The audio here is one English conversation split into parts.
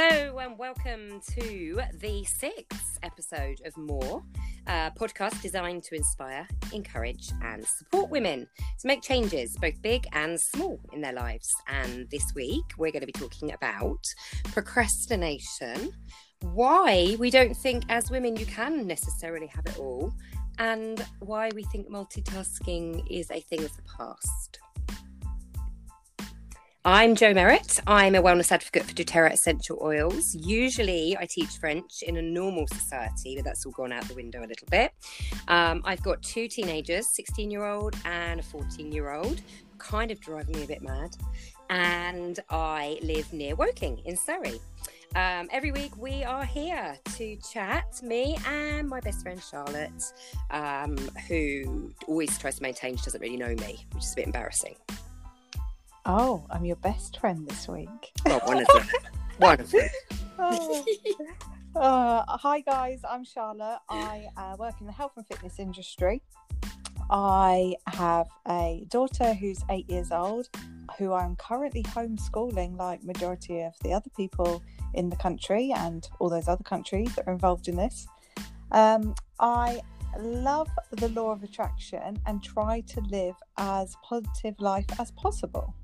Hello and welcome to the sixth episode of More, a podcast designed to inspire, encourage, and support women to make changes, both big and small, in their lives. And this week, we're going to be talking about procrastination, why we don't think as women you can necessarily have it all, and why we think multitasking is a thing of the past. I'm Jo Merritt. I'm a wellness advocate for doTERRA essential oils. Usually, I teach French in a normal society, but that's all gone out the window a little bit. Um, I've got two teenagers, 16 year old and a 14 year old, kind of driving me a bit mad. And I live near Woking in Surrey. Um, every week we are here to chat, me and my best friend Charlotte, um, who always tries to maintain she doesn't really know me, which is a bit embarrassing. Oh, I'm your best friend this week. Well, one of them. one of them. oh. Uh, hi guys, I'm Charlotte. I uh, work in the health and fitness industry. I have a daughter who's eight years old, who I'm currently homeschooling, like majority of the other people in the country and all those other countries that are involved in this. Um, I love the law of attraction and try to live as positive life as possible.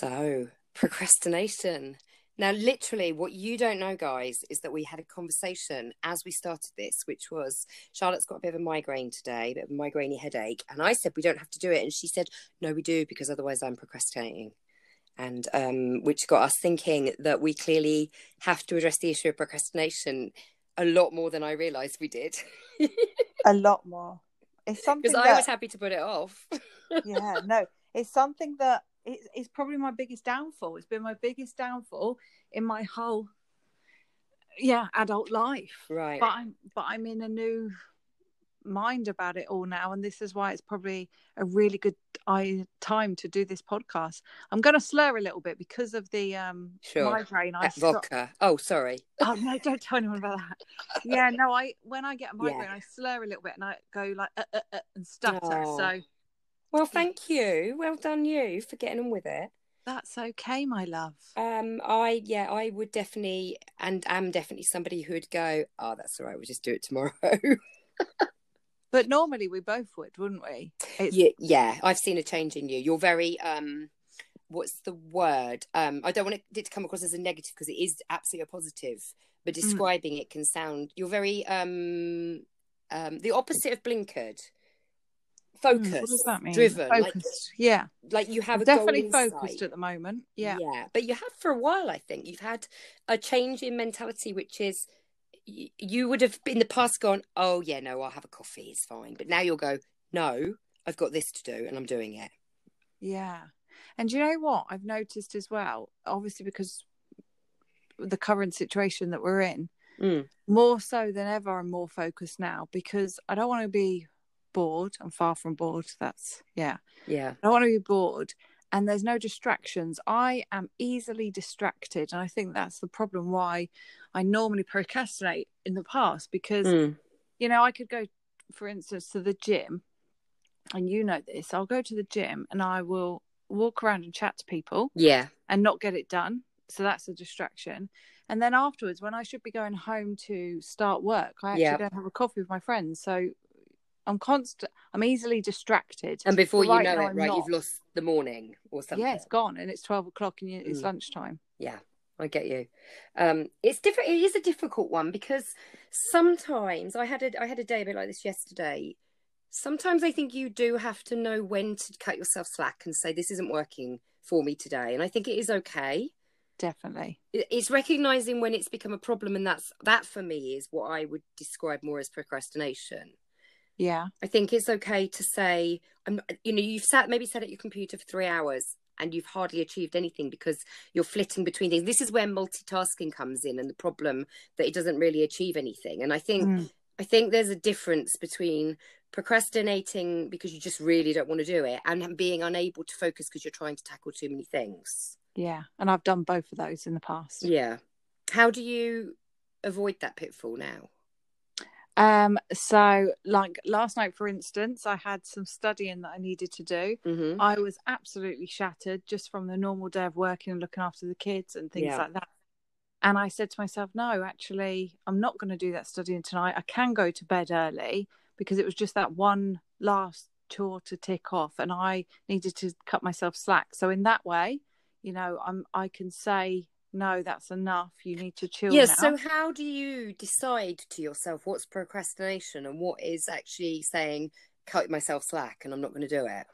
So, procrastination. Now, literally, what you don't know, guys, is that we had a conversation as we started this, which was Charlotte's got a bit of a migraine today, a bit of a migraine headache. And I said, we don't have to do it. And she said, no, we do, because otherwise I'm procrastinating. And um, which got us thinking that we clearly have to address the issue of procrastination a lot more than I realised we did. a lot more. It's something because that... I was happy to put it off. yeah, no, it's something that it, it's probably my biggest downfall. It's been my biggest downfall in my whole yeah adult life. Right. But I'm but I'm in a new mind about it all now and this is why it's probably a really good I, time to do this podcast i'm going to slur a little bit because of the um sure. migraine i vodka oh sorry oh no don't tell anyone about that yeah no i when i get a migraine yeah. i slur a little bit and i go like uh, uh, uh, and stutter oh. so well, thank you. Well done, you for getting on with it. That's okay, my love. Um, I yeah, I would definitely, and am definitely somebody who would go, "Oh, that's all right. We'll just do it tomorrow." but normally we both would, wouldn't we? Yeah, yeah. I've seen a change in you. You're very um, what's the word? Um, I don't want it to come across as a negative because it is absolutely a positive. But mm. describing mm. it can sound you're very um, um, the opposite of blinkered focused. Mm, what does that mean? Driven. Focused. Like, yeah. Like you have definitely focused at the moment. Yeah. Yeah. But you have for a while, I think. You've had a change in mentality, which is you would have in the past gone, Oh yeah, no, I'll have a coffee, it's fine. But now you'll go, No, I've got this to do and I'm doing it. Yeah. And you know what? I've noticed as well, obviously because the current situation that we're in, mm. more so than ever, I'm more focused now because I don't want to be bored. I'm far from bored. That's yeah. Yeah. I don't want to be bored. And there's no distractions. I am easily distracted. And I think that's the problem why I normally procrastinate in the past because, mm. you know, I could go, for instance, to the gym. And you know this. I'll go to the gym and I will walk around and chat to people. Yeah. And not get it done. So that's a distraction. And then afterwards, when I should be going home to start work, I actually don't have a coffee with my friends. So I'm constant. I'm easily distracted. And before you right know it, I'm right, not. you've lost the morning or something. Yeah, it's gone, and it's twelve o'clock, and it's mm. lunchtime. Yeah, I get you. Um, it's different. It is a difficult one because sometimes I had a I had a day a bit like this yesterday. Sometimes I think you do have to know when to cut yourself slack and say this isn't working for me today, and I think it is okay. Definitely, it's recognizing when it's become a problem, and that's that for me is what I would describe more as procrastination yeah. I think it's okay to say, I'm, you know, you've sat maybe sat at your computer for three hours and you've hardly achieved anything because you're flitting between things. This is where multitasking comes in and the problem that it doesn't really achieve anything. And I think mm. I think there's a difference between procrastinating because you just really don't want to do it and being unable to focus because you're trying to tackle too many things. Yeah. And I've done both of those in the past. Yeah. How do you avoid that pitfall now? Um, so like last night, for instance, I had some studying that I needed to do. Mm-hmm. I was absolutely shattered just from the normal day of working and looking after the kids and things Yeah. like that. And I said to myself, no, actually, I'm not going to do that studying tonight. I can go to bed early because it was just that one last chore to tick off, and I needed to cut myself slack. So in that way, you know, I'm I can say no, that's enough. You need to chill Yeah, so how do you decide to yourself what's procrastination and what is actually saying cut myself slack and I'm not going to do it?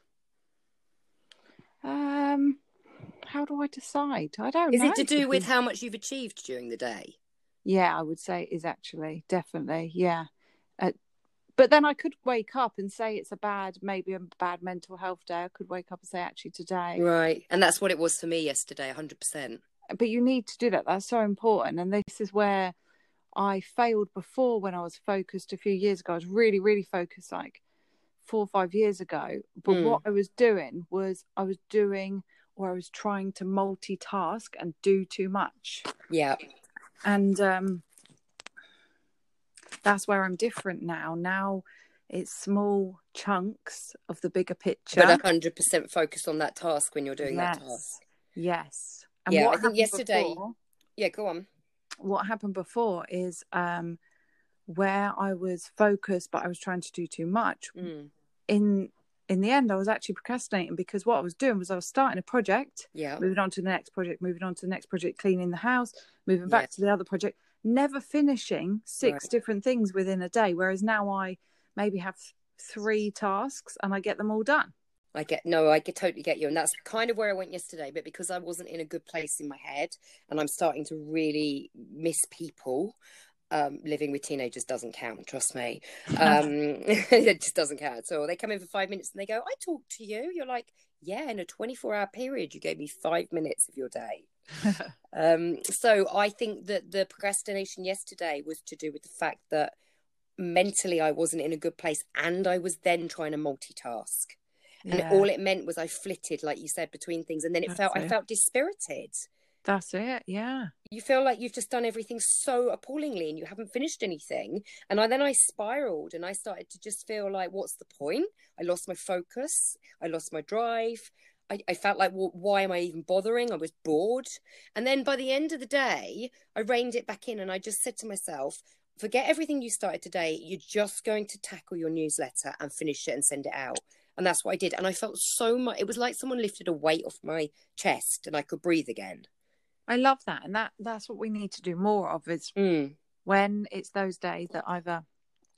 Um, how do I decide? I don't. Is know, it to do with how much you've achieved during the day? Yeah, I would say it is actually definitely. Yeah, uh, but then I could wake up and say it's a bad, maybe a bad mental health day. I could wake up and say actually today. Right. And that's what it was for me yesterday, 100%. But you need to do that. That's so important. And this is where I failed before when I was focused a few years ago. I was really, really focused like four or five years ago. But Mm. what I was doing was I was doing or I was trying to multitask and do too much. Yeah. and um that's where i'm different now now it's small chunks of the bigger picture But 100% focused on that task when you're doing that task. yes and Yeah, what I think yesterday- before- Yeah, go on. what happened before is um where i was focused but i was trying to do too much Mm. in in the end i was actually procrastinating because what i was doing was i was starting a project Yeah. moving on to the next project, moving on to the next project, cleaning the house, moving back Yeah. to the other project, never finishing six Right. different things within a day. Whereas now I maybe have three tasks and I get them all done. I get no, I get totally get you, and that's kind of where I went yesterday. But because I wasn't in a good place in my head, and I'm starting to really miss people, um, living with teenagers doesn't count. Trust me, um, it just doesn't count. So they come in for five minutes and they go, "I talked to you." You're like, "Yeah, in a 24 hour period, you gave me five minutes of your day." Um, so I think that the procrastination yesterday was to do with the fact that mentally I wasn't in a good place, and I was then trying to multitask and Yeah, all it meant was I flitted, like you said, between things, and then it That's felt I felt dispirited. that's it. Yeah. You feel like you've just done everything so appallingly, and you haven't finished anything. And I, then I spiraled, and I started to just feel like, what's the point? I lost my focus. I lost my drive. I, I felt like, well, why am I even bothering? I was bored. And then by the end of the day, I reined it back in, and I just said to myself, forget everything you started today. You're just going to tackle your newsletter and finish it and send it out. And that's what I did. And I felt so much, it was like someone lifted a weight off my chest and I could breathe again. I love that. And that that's what we need to do more of is Mm. when it's those days that either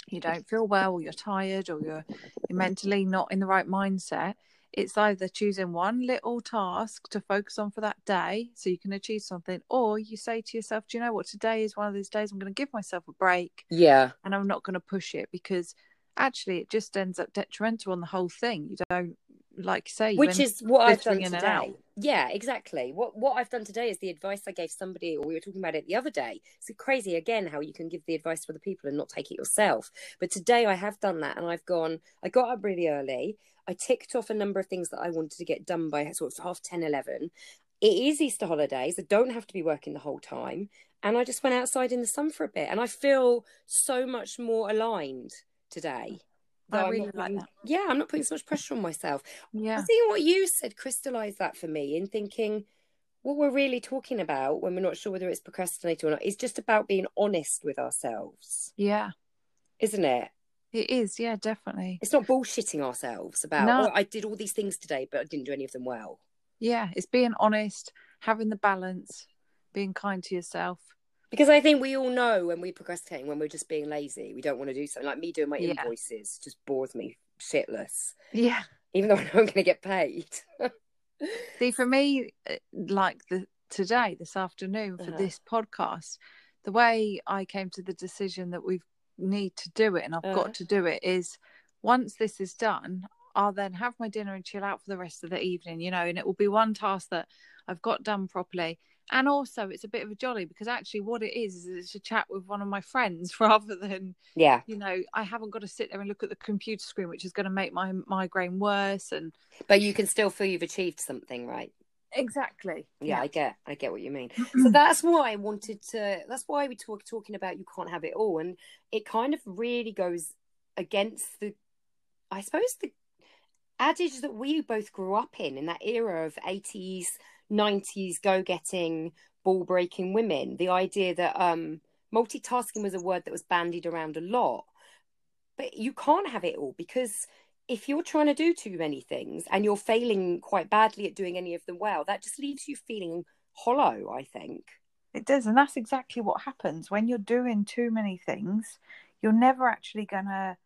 you don't feel well or you're tired or you're, you're mentally not in the right mindset it's either choosing one little task to focus on for that day so you can achieve something or you say to yourself do you know what today is one of those days i'm going to give myself a break Yeah. and i'm not going to push it because actually it just ends up detrimental on the whole thing you don't like say which is what I've done today. Yeah, exactly. What what I've done today is the advice I gave somebody, or we were talking about it the other day. It's crazy again how you can give the advice for the people and not take it yourself. But today I have done that, and I've gone. I got up really early. I ticked off a number of things that I wanted to get done by sort of half 10, 11. It is Easter holidays. I don't have to be working the whole time. And I just went outside in the sun for a bit. And I feel so much more aligned today. I Though I'm really not like that. Yeah, I'm not putting so much pressure on myself. yeah I think what you said crystallized that for me in thinking what we're really talking about when we're not sure whether it's procrastinating or not is just about being honest with ourselves, yeah isn't it? it is yeah definitely It's not bullshitting ourselves about, No. oh, I did all these things today, but I didn't do any of them well. yeah it's being honest having the balance being kind to yourself Because I think we all know when we're procrastinating, when we're just being lazy, we don't want to do something. Like me doing my Yeah. invoices just bores me shitless, yeah even though I know I'm going to get paid. See, for me, uh, like the today, this afternoon, for Uh-huh. this podcast, the way I came to the decision that we need to do it and I've Uh-huh. got to do it is once this is done, I'll then have my dinner and chill out for the rest of the evening, you know, and it will be one task that I've got done properly. And also, it's a bit of a jolly because actually, what it is is it's a chat with one of my friends rather than yeah. you know I haven't got to sit there and look at the computer screen, which is going to make my migraine worse. And But you can still feel you've achieved something, right? Exactly. Yeah, I get, I get what you mean. so that's why I wanted to. That's why we talk talking about you can't have it all, and it kind of really goes against the, I suppose the adage that we both grew up in in that era of eighties, nineties, go getting, ball breaking women. The idea that um multitasking was a word that was bandied around a lot, but you can't have it all because if you're trying to do too many things and you're failing quite badly at doing any of them well, that just leaves you feeling hollow, I think. It does. And that's exactly what happens when you're doing too many things. You're never actually going to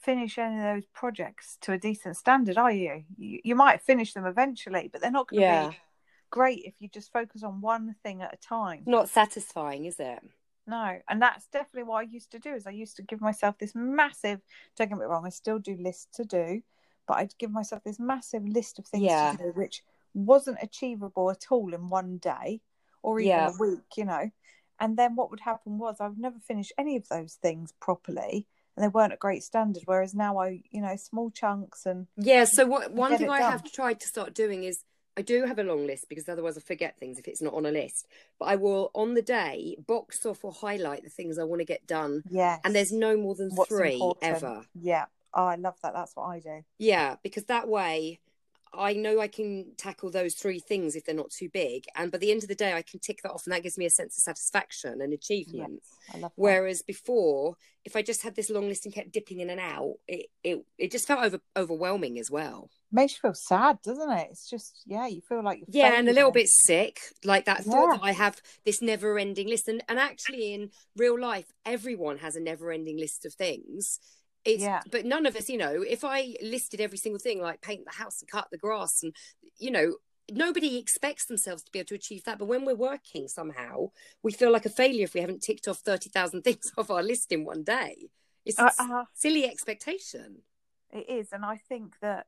finish any of those projects to a decent standard, are you? You, you might finish them eventually, but they're not going to yeah. be great if you just focus on one thing at a time. Not satisfying, is it? No, and that's definitely what I used to do. Is I used to give myself this massive. Don't get me wrong, I still do lists to do, but I'd give myself this massive list of things yeah. to do, which wasn't achievable at all in one day or even yeah. a week. You know, and then what would happen was I would never finish any of those things properly, and they weren't a great standard. Whereas now I, you know, small chunks and yeah. So what one thing I done. have tried to start doing is I do have a long list because otherwise I forget things if it's not on a list. But I will on the day box off or highlight the things I want to get done. Yeah. And there's no more than What's three important. ever. Yeah. Oh, I love that. That's what I do. Yeah, because that way I know I can tackle those three things if they're not too big. And by the end of the day I can tick that off and that gives me a sense of satisfaction and achievement. Yes, I love that. Whereas before, if I just had this long list and kept dipping in and out, it it, it just felt over overwhelming as well makes you feel sad, doesn't it? It's just yeah, you feel like yeah, and a little bit sick, like that thought that I have this never-ending list, and and actually in real life, everyone has a never-ending list of things. It's yeah. but none of us, you know, if I listed every single thing like paint the house and cut the grass, and you know, nobody expects themselves to be able to achieve that. But when we're working, somehow we feel like a failure if we haven't ticked off thirty thousand things off our list in one day. It's a uh, uh, silly expectation. It is, and I think that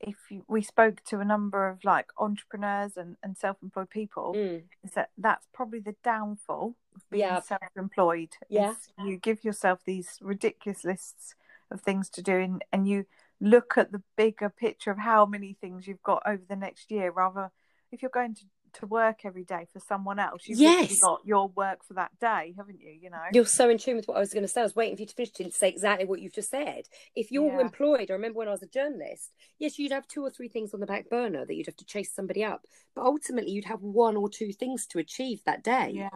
if you, we spoke to a number of like entrepreneurs and, and self-employed people mm. is that that's probably the downfall of being yeah. self-employed yeah you give yourself these ridiculous lists of things to do and, and you look at the bigger picture of how many things you've got over the next year rather if you're going to to work every day for someone else. You've yes. got your work for that day, haven't you? You know, you're so in tune with what I was going to say. I was waiting for you to finish to say exactly what you've just said. If you're yeah. employed, I remember when I was a journalist. Yes, you'd have two or three things on the back burner that you'd have to chase somebody up, but ultimately you'd have one or two things to achieve that day. Yeah.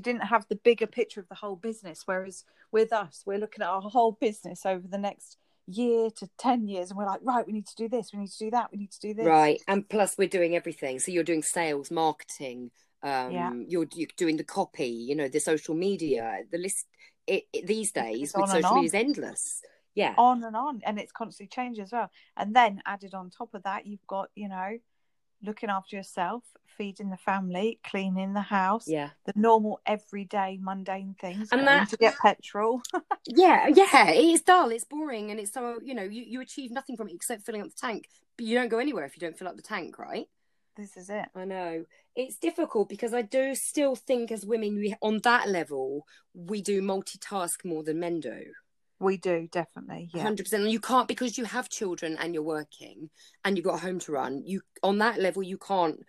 You didn't have the bigger picture of the whole business. Whereas with us, we're looking at our whole business over the next year to 10 years and we're like right we need to do this we need to do that we need to do this. Right and plus we're doing everything. So you're doing sales marketing um yeah. you're, you're doing the copy you know the social media the list it, it these days with social media is endless. Yeah. On and on and it's constantly changing as well. And then added on top of that you've got you know looking after yourself, feeding the family, cleaning the house. Yeah. The normal everyday mundane things. And that to get petrol. yeah, yeah. It's dull, it's boring, and it's so you know, you, you achieve nothing from it except filling up the tank. But you don't go anywhere if you don't fill up the tank, right? This is it. I know. It's difficult because I do still think as women we on that level we do multitask more than men do. We do definitely, yeah, hundred percent. And you can't because you have children and you're working and you've got a home to run. You on that level you can't.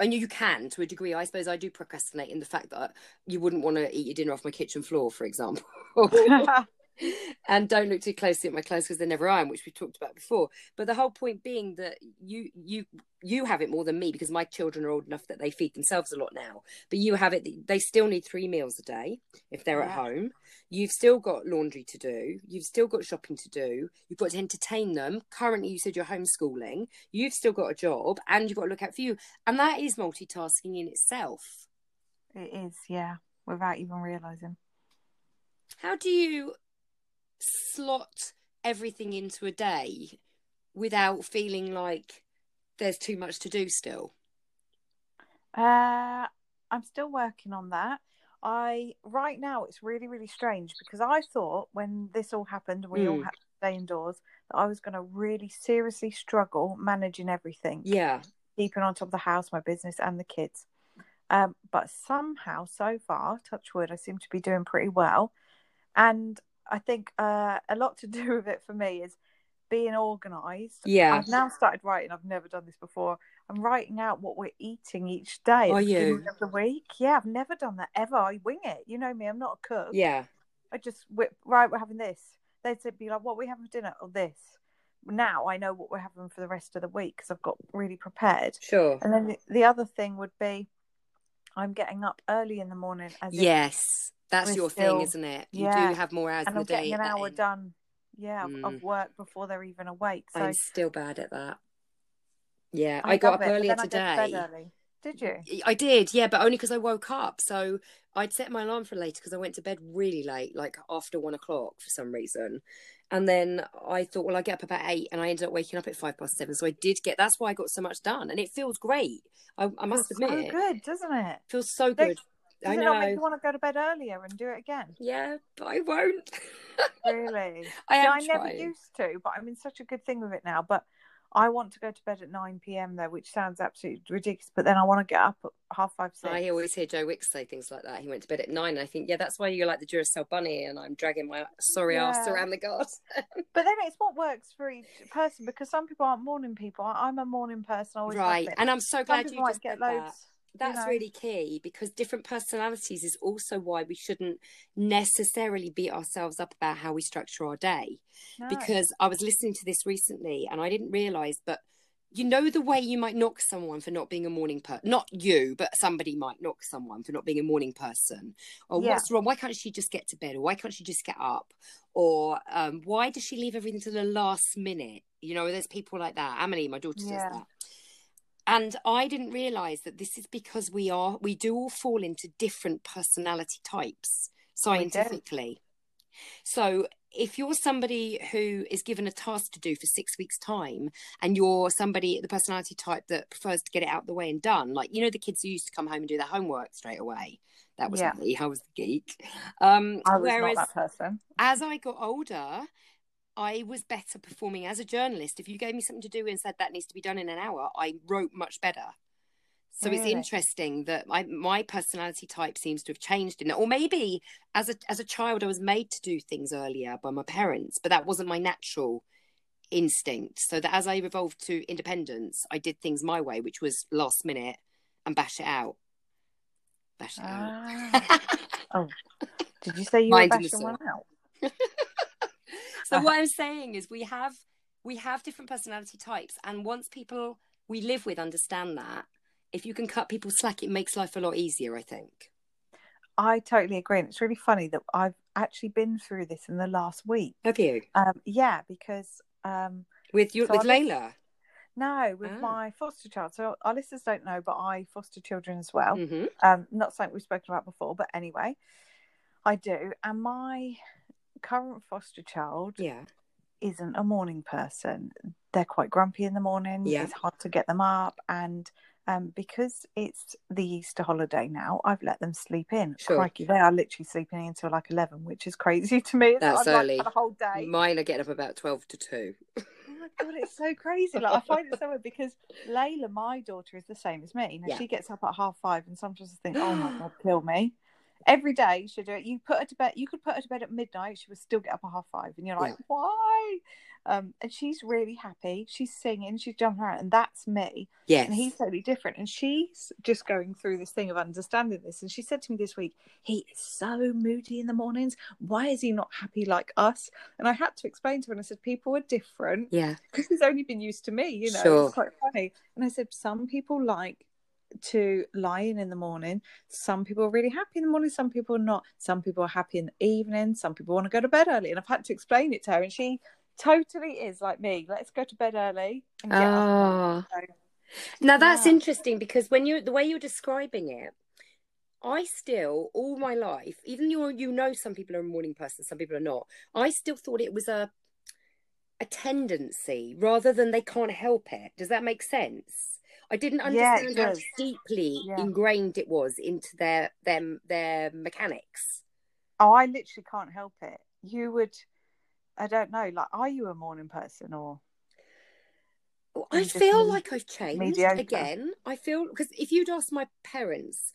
And you can to a degree. I suppose I do procrastinate in the fact that you wouldn't want to eat your dinner off my kitchen floor, for example. and don't look too closely at my clothes because they're never ironed, which we talked about before. But the whole point being that you you you have it more than me because my children are old enough that they feed themselves a lot now. But you have it; they still need three meals a day if they're yeah. at home. You've still got laundry to do. You've still got shopping to do. You've got to entertain them. Currently, you said you're homeschooling. You've still got a job, and you've got to look out for you. And that is multitasking in itself. It is, yeah, without even realizing. How do you slot everything into a day without feeling like there's too much to do still? Uh, I'm still working on that. I right now it's really really strange because I thought when this all happened we mm. all had to stay indoors that I was going to really seriously struggle managing everything. Yeah, keeping on top of the house, my business, and the kids. Um, but somehow, so far, touch wood, I seem to be doing pretty well. And I think uh, a lot to do with it for me is being organised. Yeah. I've now started writing. I've never done this before. I'm writing out what we're eating each day. Are you? Of the week. Yeah, I've never done that ever. I wing it. You know me. I'm not a cook. Yeah. I just whip, right. We're having this. They'd say- be like, "What we having for dinner?" Or this. Now I know what we're having for the rest of the week because I've got really prepared. Sure. And then the, the other thing would be, I'm getting up early in the morning. Yes. That's we're your still- thing, isn't it? You yeah. do have more hours and in I'm the day. getting an hour end. done. Yeah, of, Mm. of work before they're even awake. So I'm still bad at that. Yeah, I, got up it, earlier then I go to bed today. early. Did you? I did, yeah, but only because I woke up. So I'd set my alarm for later because I went to bed really late, like after one o'clock for some reason. And then I thought, well, I get up about eight, and I ended up waking up at five past seven. So I did get. That's why I got so much done, and it feels great. I, I must Feels admit, so good, doesn't it? it feels so good. Does I it not make you want to go to bed earlier and do it again? Yeah, but I won't. Really? I Yeah, am I never used to, but I'm in such a good thing with it now. But I want to go to bed at 9 p.m. though, which sounds absolutely ridiculous. But then I want to get up at half five, six. I always hear Joe Wicks say things like that. He went to bed at nine. And I think, yeah, that's why you're like the Duracell bunny, and I'm dragging my sorry ass around the garden. But then it's what works for each person because some people aren't morning people. I'm a morning person. I always right, and I'm so glad you just get get that. That's really key because different personalities is also why we shouldn't necessarily beat ourselves up about how we structure our day. No. Because I was listening to this recently and I didn't realize, but you know the way you might knock someone for not being a morning person not you but somebody might knock someone for not being a morning person. Or Yeah. what's wrong? Why can't she just get to bed? Or why can't she just get up? Or um, why does she leave everything to the last minute? You know there's people like that. Emily my daughter Yeah. does that and I didn't realize that this is because we are we do all fall into different personality types scientifically. So if you're somebody who is given a task to do for six weeks' time, and you're somebody the personality type that prefers to get it out the way and done, like you know the kids who used to come home and do their homework straight away. That was Yeah. me. I was the geek. Um, I was whereas not that person. as I got older, I was better performing as a journalist. If you gave me something to do and said that needs to be done in an hour, I wrote much better. So it's interesting that I, my personality type seems to have changed in it, or maybe as a as a child I was made to do things earlier by my parents, but that wasn't my natural instinct. So that as I evolved to independence, I did things my way, which was last minute and bash it out. Bash it Ah. out. Did you say you were Minding bashing one out? so what i'm saying is we have we have different personality types and once people we live with understand that if you can cut people slack it makes life a lot easier i think I totally agree. And it's really funny that I've actually been through this in the last week. have you Um, yeah, because um, with you So with I layla no, with Ah. my foster child. So our listeners don't know, but I foster children as well. hmm Um, not something we've spoken about before, but anyway, I do. And my current foster child yeah isn't a morning person. They're quite grumpy in the morning. Yeah. It's hard to get them up. And um, because it's the Easter holiday now, I've let them sleep in. Sure. Crikey, they are literally sleeping until like 11, which is crazy to me. It's That's like, early. had a whole day. mine are getting up about 12 to 2 Oh my god, it's so crazy. Like I find it so weird because Layla, my daughter, is the same as me. Now Yeah. she gets up at half five, and sometimes I think, oh my god, kill me. Every day she'll do it. You put her to bed. You could put her to bed at midnight. She would still get up at half five, and you're like, Yeah. why? Um, and she's really happy. She's singing. She's jumping around, and that's me. yes And he's totally different. And she's just going through this thing of understanding this. And she said to me this week, he is so moody in the mornings. Why is he not happy like us? And I had to explain to her, and I said, people are different yeah because he's only been used to me, you know. Sure. It's quite funny. And I said, some people like to lie in in the morning. Some people are really happy in the morning. Some people are not. Some people are happy in the evening. Some people want to go to bed early. And I've had to explain it to her, and she totally is like me. Let's go to bed early and get up. Ah. So, Now that's Yeah. interesting because when you the way you're describing it, I still all my life, even you you know some people are a morning person, some people are not. I still thought it was a a tendency rather than they can't help it. Does that make sense? I didn't Yeah, understand how does. deeply Yeah. ingrained it was into their them their mechanics. Oh, I literally can't help it. You would, I don't know. Like, are you a morning person or? I I'm feel like I've changed mediocre. again. I feel because if you'd asked my parents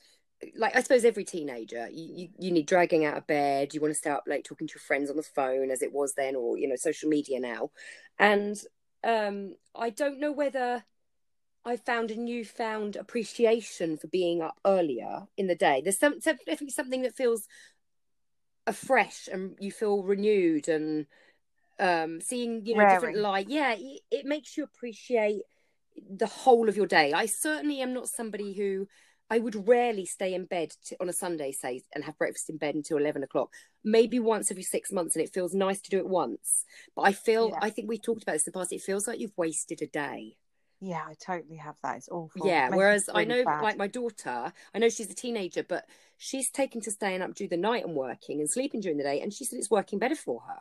like I suppose every teenager, you, you, you need dragging out of bed. You want to stay up late talking to your friends on the phone, as it was then, or you know, social media now. And um, I don't know whether I found a newfound appreciation for being up earlier in the day. There's some definitely something that feels afresh, and you feel renewed, and um, seeing you know Raring. different light. Yeah, it, it makes you appreciate the whole of your day. I certainly am not somebody who I would rarely stay in bed to, on a Sunday, say, and have breakfast in bed until 11 o'clock. Maybe once every six months, and it feels nice to do it once. But I feel, Yeah. I think we talked about this in the past, it feels like you've wasted a day. Yeah, I totally have that. It's awful. yeah. Me Whereas I know, bad. like my daughter, I know she's a teenager, but she's taken to staying up through the night and working and sleeping during the day. And she said it's working better for her.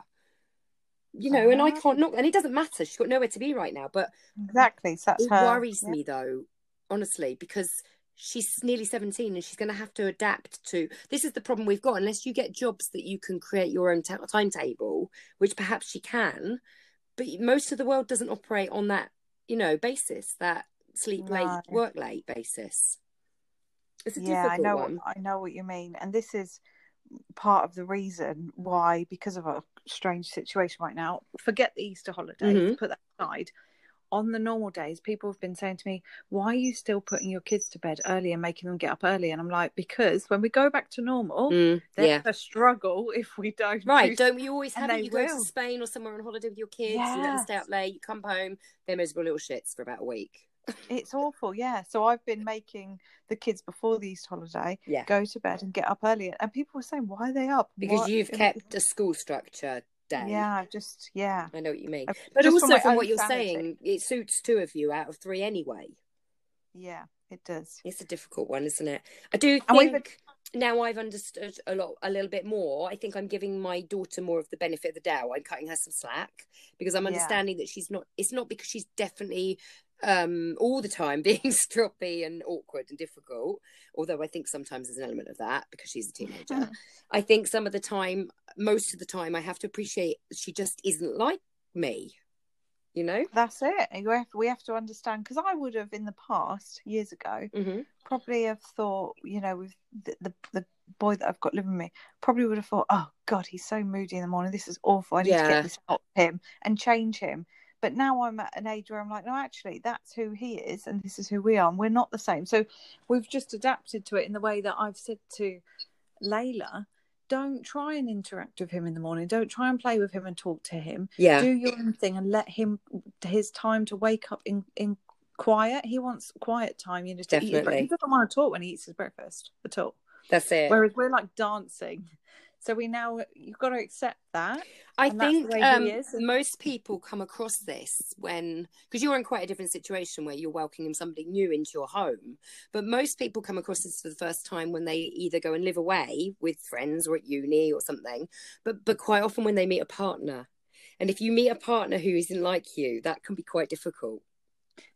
You know, and I Ah. can't knock, and it doesn't matter. She's got nowhere to be right now. But exactly. So that's it her. worries yeah. me though honestly because she's nearly 17 and she's going to have to adapt to this is the problem we've got unless you get jobs that you can create your own ta timetable which perhaps she can but most of the world doesn't operate on that you know basis that sleep late work late basis. It's a yeah difficult i know one. I know what you mean. And this is part of the reason why because of a strange situation right now forget the easter holidays Mhm. put that aside on the normal days people have been saying to me why are you still putting your kids to bed early and making them get up early and i'm like because when we go back to normal Mm, there's yeah a struggle if we don't right do don't you always have it you go to spain or somewhere on holiday with your kids you let them stay Yes. up late you come home they're miserable little shits for about a week It's awful, yeah. So I've been making the kids before the Easter holiday yeah go to bed and get up early. and people were saying, "Why are they up?" because What- you've kept a school structure day Yeah, just yeah, I know what you mean. But just also, my from what you're sanity. saying, it suits two of you out of three anyway. yeah, it does. It's a difficult one, isn't it? I do think now I've understood a lot, a little bit more. I think I'm giving my daughter more of the benefit of the doubt. I'm cutting her some slack because I'm Yeah. understanding that she's not. It's not because she's definitely um all the time being stroppy and awkward and difficult although i think sometimes there's an element of that because she's a teenager I think some of the time, most of the time, I have to appreciate she just isn't like me. You know? That's it. You have, we have to understand because I would have in the past years ago Mm-hmm. probably have thought, you know, with the, the the boy that I've got living with me, probably would have thought, oh God, he's so moody in the morning. This is awful. I need to Yeah. get this out of him and change him. But now I'm at an age where I'm like, no, actually, that's who he is, and this is who we are, and we're not the same. So we've just adapted to it in the way that I've said to Layla, don't try and interact with him in the morning. Don't try and play with him and talk to him. Yeah. Do your own thing and let him his time to wake up in in quiet. He wants quiet time, you know, to eat. Definitely. He doesn't want to talk when he eats his breakfast at all. That's it. Whereas we're like dancing. So we now you've got to accept that. I and that's the think um, most people come across this when because you're in quite a different situation where you're welcoming somebody new into your home. But most people come across this for the first time when they either go and live away with friends or at uni or something. But but quite often when they meet a partner, and if you meet a partner who isn't like you, that can be quite difficult.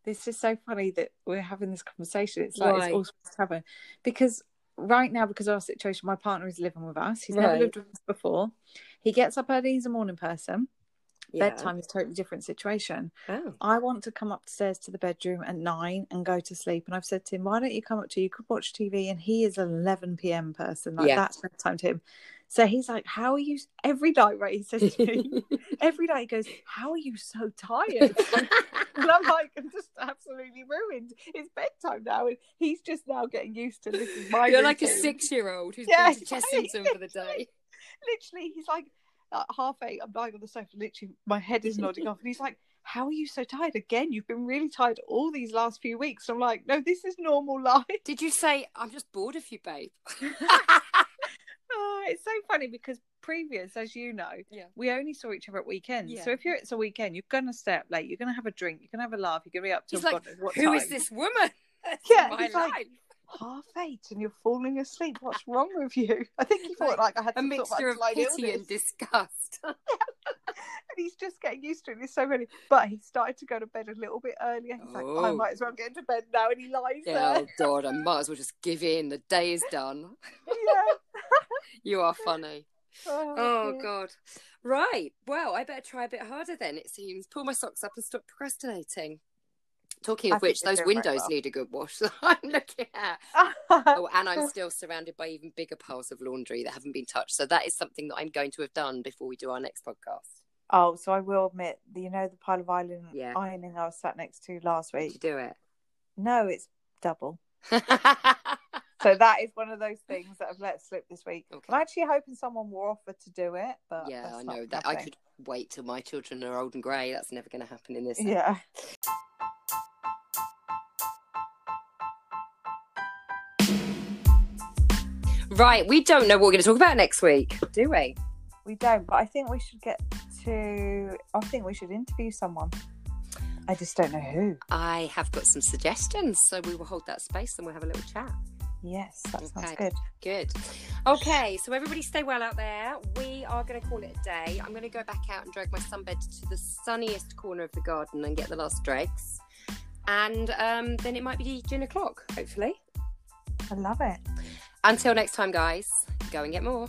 This is so funny that we're having this conversation. It's like it's all supposed to happen. Because right now, because of our situation, my partner is living with us. He's never lived with us before. He gets up early, he's a morning person. Yeah. Bedtime is a totally different situation. Oh. I want to come upstairs to the bedroom at nine and go to sleep. And I've said to him, why don't you come up to you could watch TV? And he is an 11 p.m. person. Like Yeah. that's bedtime to him. So he's like, how are you? Every night, right? He says to me, every night he goes, how are you so tired? and I'm like, I'm just absolutely ruined. It's bedtime now. And he's just now getting used to this is my You're like a six-year-old who's Yeah, been to Chessington for the day. literally he's like at half eight i'm lying on the sofa literally my head is nodding off and he's like how are you so tired again you've been really tired all these last few weeks i'm like no this is normal life Did you say I'm just bored of you, babe? Oh, it's so funny because previous as you know Yeah. we only saw each other at weekends Yeah. so if you're it's a weekend you're gonna stay up late you're gonna have a drink you're gonna have a laugh you're gonna be up till He's like, God knows what Who is time. this woman? That's Yeah, my he's like, half eight and you're falling asleep what's wrong with you i think he thought like i had a mixture of of pity illness. and disgust. and he's just getting used to it. There's so many, but he started to go to bed a little bit earlier. He's like, I Oh. might as well get into bed now, and he lies Yeah, oh there. oh God, I might as well just give in. The day is done. yeah. You are funny. Oh, Oh. God. Right. Well, I better try a bit harder then. It seems. Pull my socks up and stop procrastinating. Talking of think which, those windows well. need a good wash. So I'm looking at. Oh, and I'm still surrounded by even bigger piles of laundry that haven't been touched. So that is something that I'm going to have done before we do our next podcast. oh, so I will admit, you know, the pile of ironing, Yeah. ironing I was sat next to last Did you week. do it? No, it's double. So that is one of those things that I've let slip this week. Okay. I'm actually hoping someone will offer to do it, but yeah, I know that. I could wait till my children are old and grey. That's never going to happen in this. Yeah. Right, we don't know what we're going to talk about next week, do we? We don't, but I think we should get to. I think we should interview someone. I just don't know who. I have got some suggestions, so we will hold that space and we'll have a little chat. Yes, that sounds Okay. good. Good. Okay, so everybody stay well out there. We are going to call it a day. I'm going to go back out and drag my sunbed to the sunniest corner of the garden and get the last dregs. And um, then it might be gin o'clock, hopefully. I love it. Until next time, guys, go and get more.